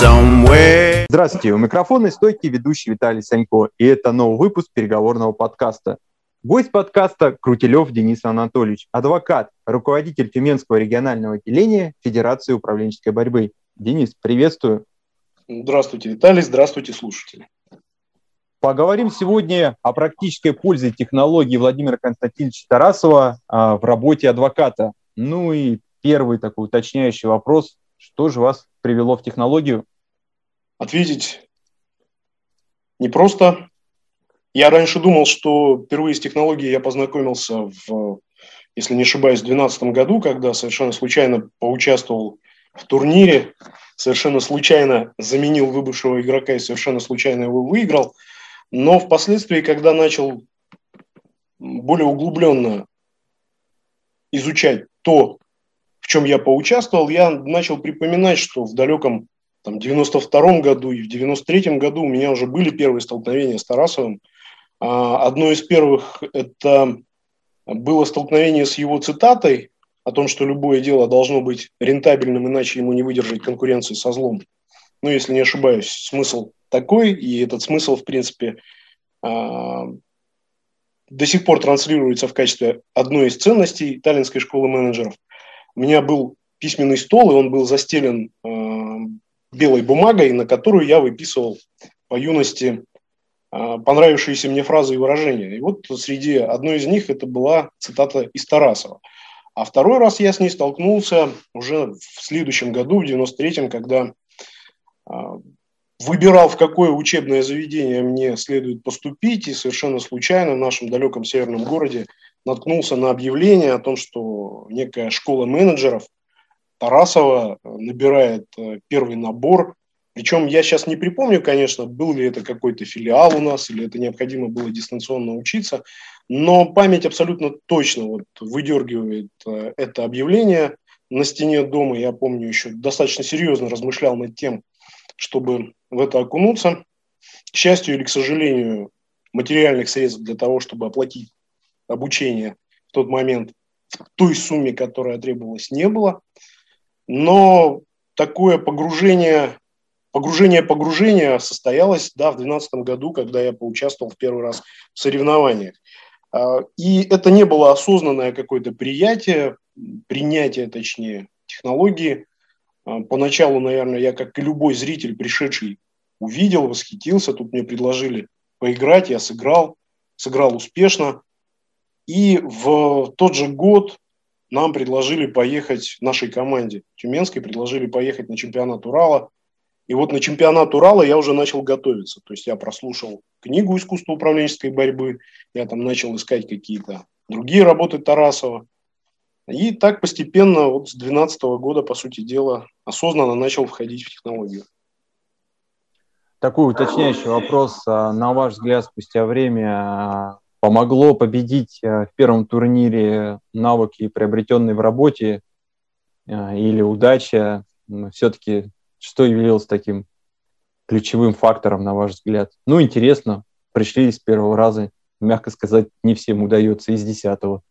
somewhere. Здравствуйте, у микрофона стойкий ведущий Виталий Санько, и это новый выпуск переговорного подкаста. Гость подкаста Крутилев Денис Анатольевич, адвокат, руководитель Тюменского регионального отделения Федерации управленческой борьбы. Денис, приветствую. Здравствуйте, Виталий, здравствуйте, слушатели. Поговорим сегодня о практической пользе технологии Владимира Константиновича Тарасова а, в работе адвоката. Ну и первый такой уточняющий вопрос. Что же вас привело в технологию? Ответить непросто. Я раньше думал, что впервые с технологией я познакомился в, если не ошибаюсь, в 2012 году, когда совершенно случайно поучаствовал в турнире, совершенно случайно заменил выбывшего игрока и совершенно случайно его выиграл – но впоследствии, когда начал более углубленно изучать то, в чем я поучаствовал, я начал припоминать, что в далеком там, 92-м году и в 93-м году у меня уже были первые столкновения с Тарасовым. А, одно из первых – это было столкновение с его цитатой о том, что любое дело должно быть рентабельным, иначе ему не выдержать конкуренции со злом. Ну, если не ошибаюсь, смысл такой, и этот смысл, в принципе, а, до сих пор транслируется в качестве одной из ценностей Таллинской школы менеджеров. У меня был письменный стол, и он был застелен а, белой бумагой, на которую я выписывал по юности а, понравившиеся мне фразы и выражения. И вот среди одной из них это была цитата из Тарасова. А второй раз я с ней столкнулся уже в следующем году, в 93-м, когда выбирал, в какое учебное заведение мне следует поступить, и совершенно случайно в нашем далеком северном городе наткнулся на объявление о том, что некая школа менеджеров Тарасова набирает э, первый набор. Причем я сейчас не припомню, конечно, был ли это какой-то филиал у нас, или это необходимо было дистанционно учиться, но память абсолютно точно вот выдергивает э, это объявление на стене дома. Я помню, еще достаточно серьезно размышлял над тем, чтобы в это окунуться. К счастью или к сожалению, материальных средств для того, чтобы оплатить обучение в тот момент в той сумме, которая требовалась, не было. Но такое погружение, погружение погружение состоялось да, в 2012 году, когда я поучаствовал в первый раз в соревнованиях. А, и это не было осознанное какое-то приятие, принятие, точнее, технологии. А, поначалу, наверное, я, как и любой зритель, пришедший, увидел, восхитился. Тут мне предложили поиграть, я сыграл, сыграл успешно. И в тот же год нам предложили поехать, нашей команде Тюменской, предложили поехать на чемпионат Урала. И вот на чемпионат Урала я уже начал готовиться. То есть я прослушал книгу «Искусство управленческой борьбы», я там начал искать какие-то другие работы Тарасова. И так постепенно, вот с 2012 года, по сути дела, осознанно начал входить в технологию. Такой уточняющий вопрос. А, на ваш взгляд, спустя время а, помогло победить а, в первом турнире навыки, приобретенные в работе, или удача? Все-таки что явилось таким ключевым фактором, на ваш взгляд? Ну, интересно, пришли с первого раза, мягко сказать, не всем удается из десятого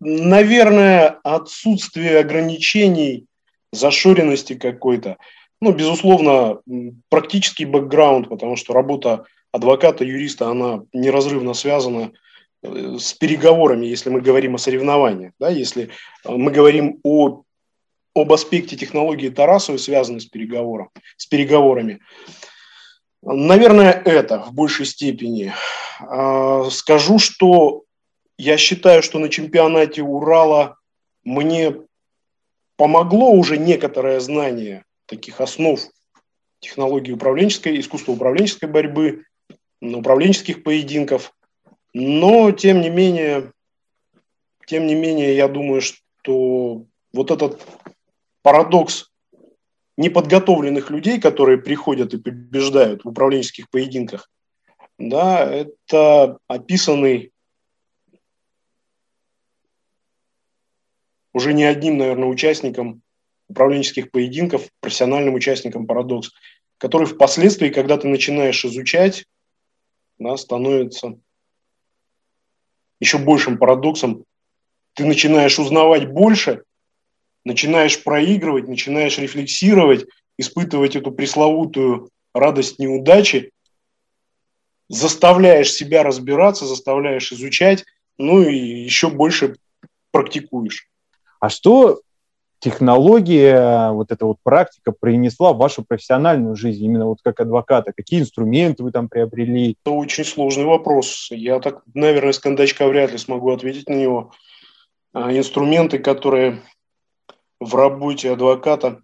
наверное, отсутствие ограничений, зашоренности какой-то. Ну, безусловно, практический бэкграунд, потому что работа адвоката, юриста, она неразрывно связана э, с переговорами, если мы говорим о соревнованиях. Да, если э, мы говорим о, об аспекте технологии Тарасовой, связанной с, переговором, с переговорами. Наверное, это в большей степени. А, скажу, что я считаю, что на чемпионате Урала мне помогло уже некоторое знание таких основ технологии управленческой, искусства управленческой борьбы, управленческих поединков. Но, тем не менее, тем не менее, я думаю, что вот этот парадокс неподготовленных людей, которые приходят и побеждают в управленческих поединках, да, это описанный уже не одним, наверное, участником управленческих поединков, профессиональным участником «Парадокс», который впоследствии, когда ты начинаешь изучать, да, становится еще большим парадоксом. Ты начинаешь узнавать больше, начинаешь проигрывать, начинаешь рефлексировать, испытывать эту пресловутую радость неудачи, заставляешь себя разбираться, заставляешь изучать, ну и еще больше практикуешь. А что технология, вот эта вот практика принесла в вашу профессиональную жизнь, именно вот как адвоката? Какие инструменты вы там приобрели? Это очень сложный вопрос. Я так, наверное, с кондачка вряд ли смогу ответить на него. А, инструменты, которые в работе адвоката,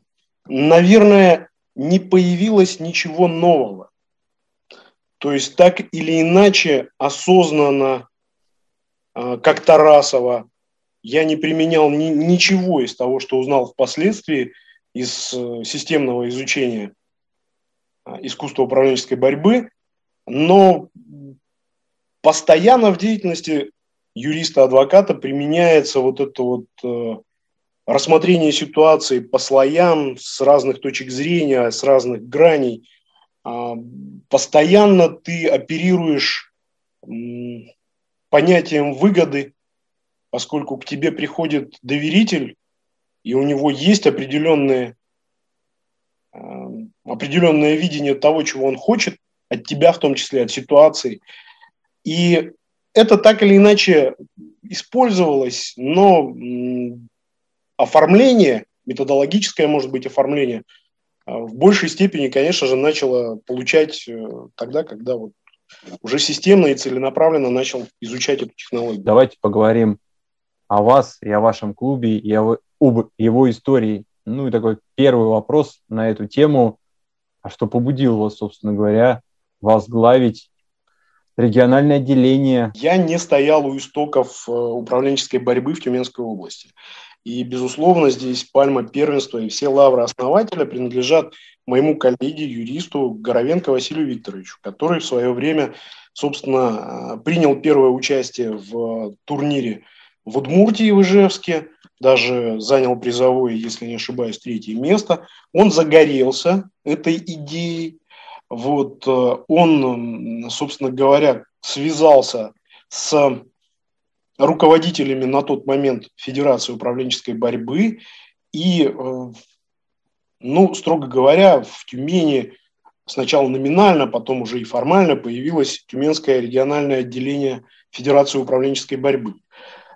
наверное, не появилось ничего нового. То есть так или иначе, осознанно, а, как Тарасова, я не применял ни, ничего из того, что узнал впоследствии из э, системного изучения а, искусства управленческой борьбы, но постоянно в деятельности юриста-адвоката применяется вот это вот э, рассмотрение ситуации по слоям с разных точек зрения, с разных граней. Э, постоянно ты оперируешь э, понятием выгоды, поскольку к тебе приходит доверитель, и у него есть определенные, э, определенное видение того, чего он хочет, от тебя в том числе, от ситуации. И это так или иначе использовалось, но оформление, методологическое, может быть, оформление, э, в большей степени, конечно же, начало получать э, тогда, когда вот уже системно и целенаправленно начал изучать эту технологию. Давайте поговорим о вас и о вашем клубе, и о, об его истории. Ну и такой первый вопрос на эту тему. А что побудило вас, собственно говоря, возглавить региональное отделение? Я не стоял у истоков э, управленческой борьбы в Тюменской области. И, безусловно, здесь пальма первенства и все лавры основателя принадлежат моему коллеге, юристу Горовенко Василию Викторовичу, который в свое время, собственно, э, принял первое участие в турнире в Удмуртии, в Ижевске, даже занял призовое, если не ошибаюсь, третье место. Он загорелся этой идеей. Вот э, он, собственно говоря, связался с руководителями на тот момент Федерации управленческой борьбы. И, э, ну, строго говоря, в Тюмени сначала номинально, потом уже и формально появилось Тюменское региональное отделение Федерации управленческой борьбы.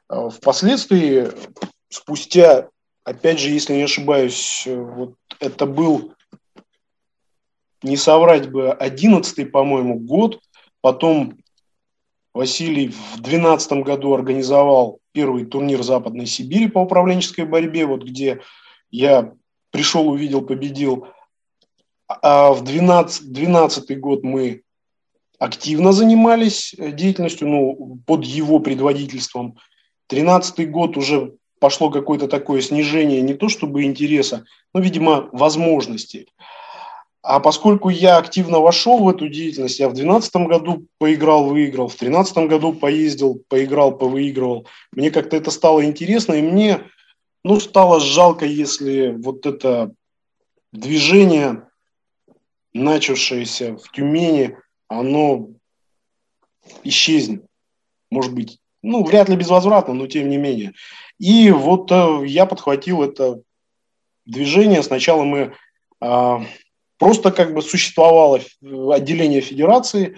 А впоследствии, спустя, опять же, если не ошибаюсь, вот это был, не соврать бы, одиннадцатый, по-моему, год. Потом Василий в двенадцатом году организовал первый турнир Западной Сибири по управленческой борьбе, вот где я пришел, увидел, победил. А в 12, 12 год мы активно занимались деятельностью, ну, под его предводительством. Тринадцатый год уже пошло какое-то такое снижение не то чтобы интереса, но, видимо, возможностей. А поскольку я активно вошел в эту деятельность, я в 2012 году поиграл, выиграл, в 2013 году поездил, поиграл, повыигрывал, мне как-то это стало интересно, и мне ну, стало жалко, если вот это движение, начавшееся в Тюмени, оно исчезнет. Может быть, ну, вряд ли безвозвратно, но тем не менее. И вот э, я подхватил это движение. Сначала мы э, просто как бы существовало отделение федерации.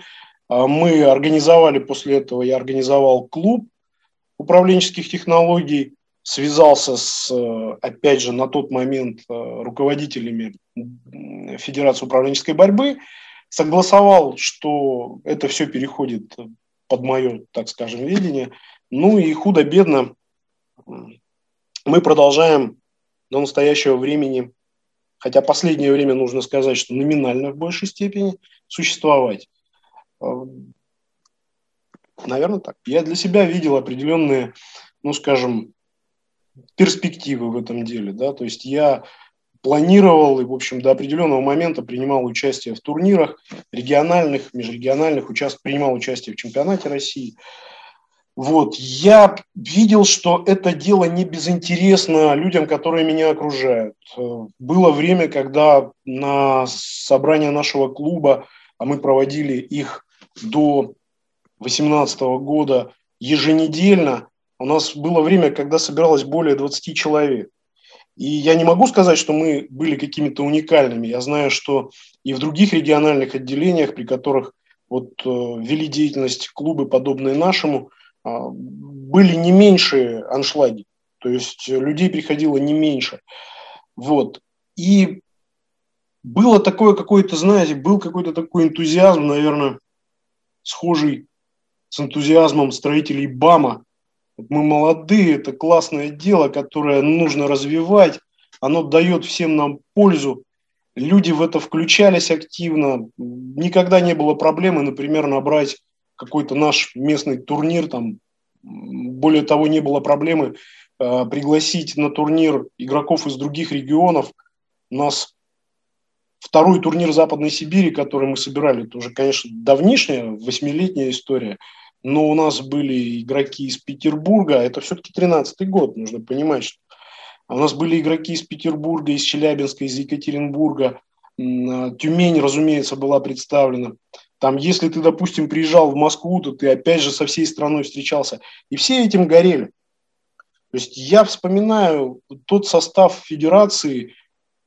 Э, мы организовали после этого, я организовал клуб управленческих технологий, связался с, э, опять же, на тот момент э, руководителями Федерации управленческой борьбы, согласовал, что это все переходит под мое, так скажем, видение. Ну и худо-бедно мы продолжаем до настоящего времени, хотя последнее время нужно сказать, что номинально в большей степени существовать. Наверное, так. Я для себя видел определенные, ну, скажем, перспективы в этом деле, да, то есть я планировал и, в общем, до определенного момента принимал участие в турнирах региональных, межрегиональных, участ... принимал участие в чемпионате России. Вот, я видел, что это дело не безинтересно людям, которые меня окружают. Было время, когда на собрание нашего клуба, а мы проводили их до 2018 года еженедельно, у нас было время, когда собиралось более 20 человек. И я не могу сказать, что мы были какими-то уникальными. Я знаю, что и в других региональных отделениях, при которых вот э, вели деятельность клубы, подобные нашему, э, были не меньшие аншлаги. То есть людей приходило не меньше. Вот. И было такое какое-то, знаете, был какой-то такой энтузиазм, наверное, схожий с энтузиазмом строителей БАМа. Мы молодые, это классное дело, которое нужно развивать, оно дает всем нам пользу. Люди в это включались активно. Никогда не было проблемы, например, набрать какой-то наш местный турнир. Там. Более того, не было проблемы э, пригласить на турнир игроков из других регионов. У нас второй турнир Западной Сибири, который мы собирали, это уже, конечно, давнишняя, восьмилетняя история, но у нас были игроки из Петербурга, это все-таки 13-й год, нужно понимать, что у нас были игроки из Петербурга, из Челябинска, из Екатеринбурга, а, Тюмень, разумеется, была представлена. Там, если ты, допустим, приезжал в Москву, то ты опять же со всей страной встречался. И все этим горели. То есть я вспоминаю тот состав федерации,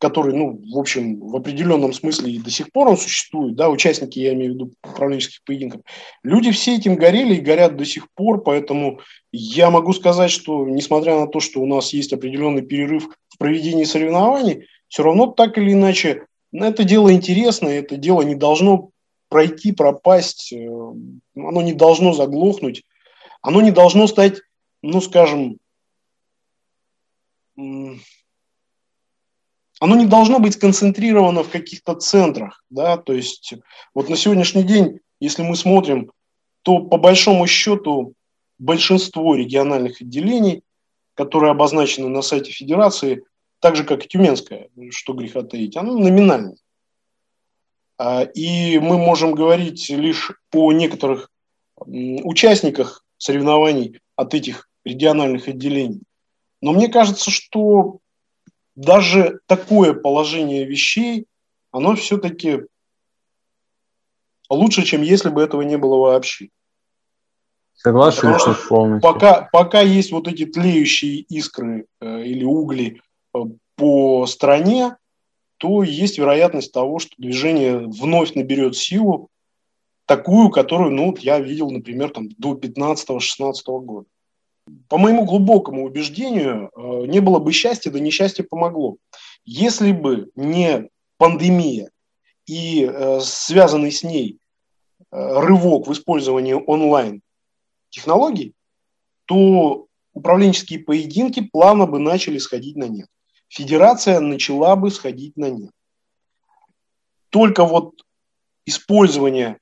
который, ну, в общем, в определенном смысле и до сих пор он существует, да, участники, я имею в виду, управленческих поединков, люди все этим горели и горят до сих пор, поэтому я могу сказать, что, несмотря на то, что у нас есть определенный перерыв в проведении соревнований, все равно так или иначе, ну, это дело интересное, это дело не должно пройти, пропасть, э, оно не должно заглохнуть, оно не должно стать, ну, скажем, оно не должно быть сконцентрировано в каких-то центрах, да, то есть вот на сегодняшний день, если мы смотрим, то по большому счету большинство региональных отделений, которые обозначены на сайте Федерации, так же, как и Тюменская, что греха таить, оно номинальное. А, и мы можем говорить лишь о некоторых участниках соревнований от этих региональных отделений. Но мне кажется, что даже такое положение вещей, оно все-таки лучше, чем если бы этого не было вообще. Согласен полностью. Пока, пока есть вот эти тлеющие искры э, или угли э, по стране, то есть вероятность того, что движение вновь наберет силу, такую, которую ну, я видел, например, там, до 15-16 года по моему глубокому убеждению, э, не было бы счастья, да несчастье помогло. Если бы не пандемия и э, связанный с ней э, рывок в использовании онлайн технологий, то управленческие поединки плавно бы начали сходить на нет. Федерация начала бы сходить на нет. Только вот использование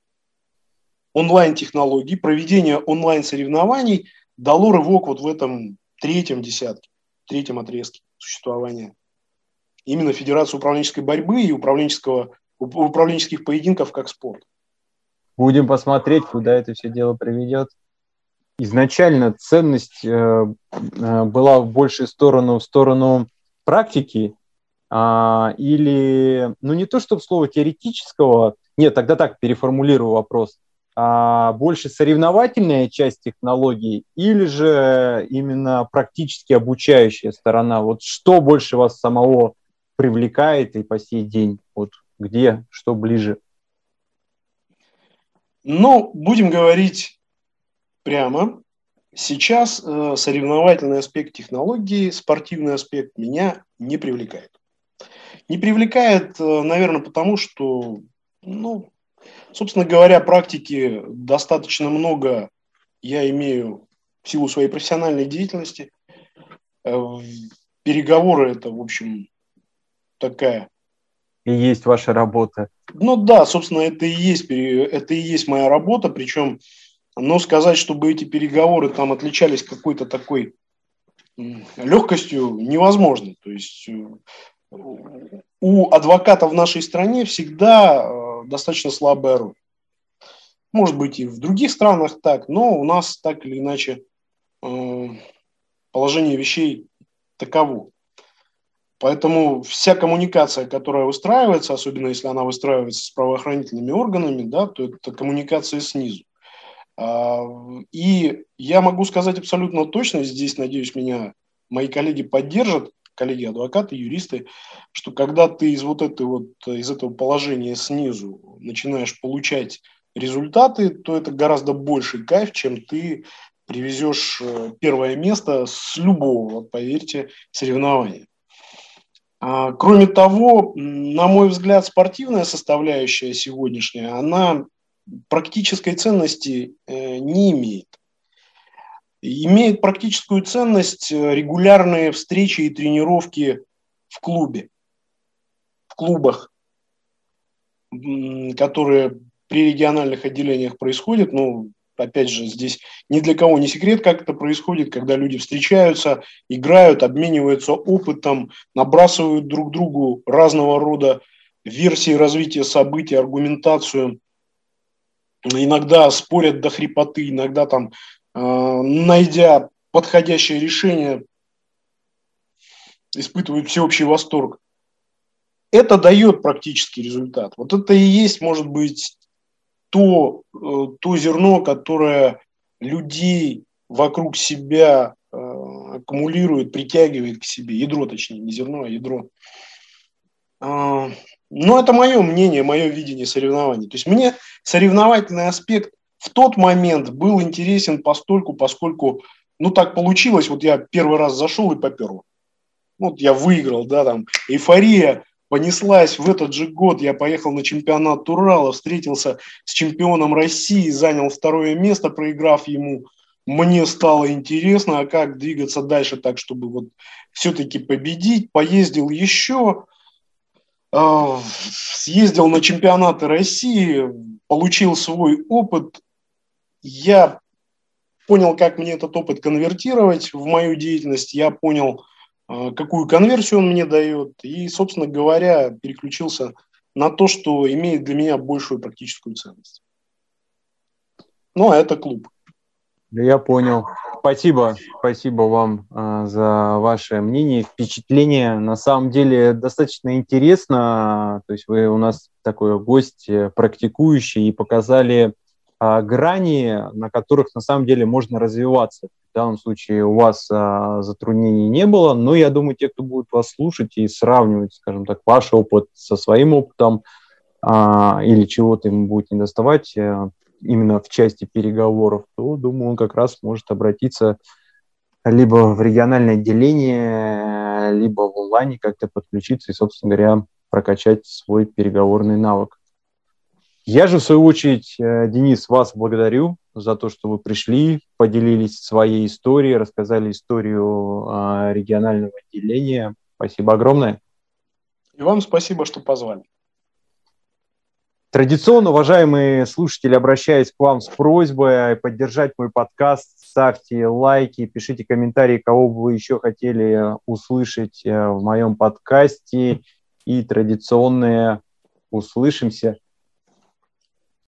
онлайн-технологий, проведение онлайн-соревнований – дало рывок вот в этом третьем десятке, третьем отрезке существования. Именно Федерации управленческой борьбы и управленческого, управленческих поединков как спорт. Будем посмотреть, куда это все дело приведет. Изначально ценность э, э, была в большей сторону, в сторону практики, а, или, ну не то чтобы слово теоретического, нет, тогда так переформулирую вопрос – а, больше соревновательная часть технологий или же именно практически обучающая сторона? Вот что больше вас самого привлекает и по сей день? Вот где, что ближе? Ну, будем говорить прямо. Сейчас э, соревновательный аспект технологии, спортивный аспект меня не привлекает. Не привлекает, э, наверное, потому что ну, Собственно говоря, практики достаточно много я имею в силу своей профессиональной деятельности. Э, переговоры – это, в общем, такая... И есть ваша работа. Ну да, собственно, это и есть, это и есть моя работа, причем, но сказать, чтобы эти переговоры там отличались какой-то такой легкостью невозможно. То есть э, у адвоката в нашей стране всегда э, достаточно слабая роль. Может быть и в других странах так, но у нас так или иначе э, положение вещей таково. Поэтому вся коммуникация, которая выстраивается, особенно если она выстраивается с правоохранительными органами, да, то это коммуникация снизу. А, и я могу сказать абсолютно точно, здесь, надеюсь, меня мои коллеги поддержат, коллеги адвокаты, юристы, что когда ты из вот этой вот, из этого положения снизу начинаешь получать результаты, то это гораздо больший кайф, чем ты привезешь э, первое место с любого, поверьте, соревнования. А, кроме того, на мой взгляд, спортивная составляющая сегодняшняя, она практической ценности э, не имеет. Имеет практическую ценность э, регулярные встречи и тренировки в клубе, в клубах, которые при региональных отделениях происходят. Ну, опять же, здесь ни для кого не секрет, как это происходит, когда люди встречаются, играют, обмениваются опытом, набрасывают друг другу разного рода версии развития событий, аргументацию. Иногда спорят до хрипоты, иногда там найдя подходящее решение, испытывают всеобщий восторг. Это дает практический результат. Вот это и есть, может быть, то, э, то зерно, которое людей вокруг себя э, аккумулирует, притягивает к себе. Ядро, точнее, не зерно, а ядро. Но это мое мнение, мое видение соревнований. То есть мне соревновательный аспект в тот момент был интересен постольку, поскольку, ну, так получилось, вот я первый раз зашел и попер. Вот я выиграл, да, там, эйфория понеслась в этот же год. Я поехал на чемпионат Урала, встретился с чемпионом России, занял второе место, проиграв ему. Мне стало интересно, а как двигаться дальше так, чтобы вот все-таки победить. Поездил еще, а, съездил на чемпионаты России, получил свой опыт, я понял, как мне этот опыт конвертировать в мою деятельность, я понял, а, какую конверсию он мне дает, и, собственно говоря, переключился на то, что имеет для меня большую практическую ценность. Ну, а это клуб. Я понял. Спасибо, спасибо вам э, за ваше мнение, впечатление. На самом деле достаточно интересно. То есть вы у нас такой гость э, практикующий и показали грани, на которых на самом деле можно развиваться. В данном случае у вас а, затруднений не было, но я думаю, те, кто будет вас слушать и сравнивать, скажем так, ваш опыт со своим опытом а, или чего-то ему будет недоставать а, именно в части переговоров, то, думаю, он как раз может обратиться либо в региональное отделение, либо в онлайне как-то подключиться и, собственно говоря, прокачать свой переговорный навык. Я же, в свою очередь, э, Денис, вас благодарю за то, что вы пришли, поделились своей историей, рассказали историю а, регионального отделения. Спасибо огромное. И вам спасибо, что позвали. Традиционно, уважаемые слушатели, обращаюсь к вам с просьбой поддержать мой подкаст, ставьте лайки, пишите комментарии, кого бы вы еще хотели услышать э, в моем подкасте. И традиционные услышимся